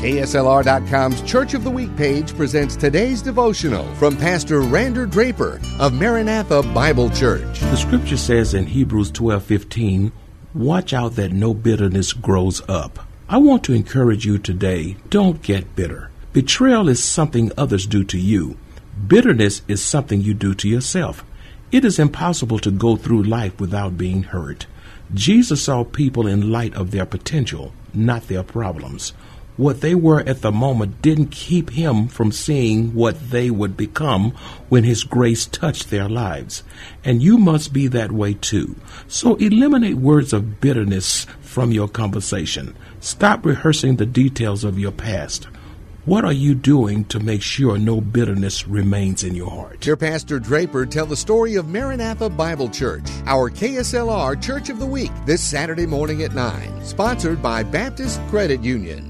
KSLR.com's Church of the Week page presents today's devotional from Pastor Rander Draper of Maranatha Bible Church. The scripture says in Hebrews 12:15, "Watch out that no bitterness grows up." I want to encourage you today, don't get bitter. Betrayal is something others do to you. Bitterness is something you do to yourself. It is impossible to go through life without being hurt. Jesus saw people in light of their potential, not their problems. What they were at the moment didn't keep him from seeing what they would become when his grace touched their lives. And you must be that way too. So eliminate words of bitterness from your conversation. Stop rehearsing the details of your past. What are you doing to make sure no bitterness remains in your heart? Your Pastor Draper tell the story of Maranatha Bible Church, our KSLR Church of the Week, this Saturday morning at 9, sponsored by Baptist Credit Union.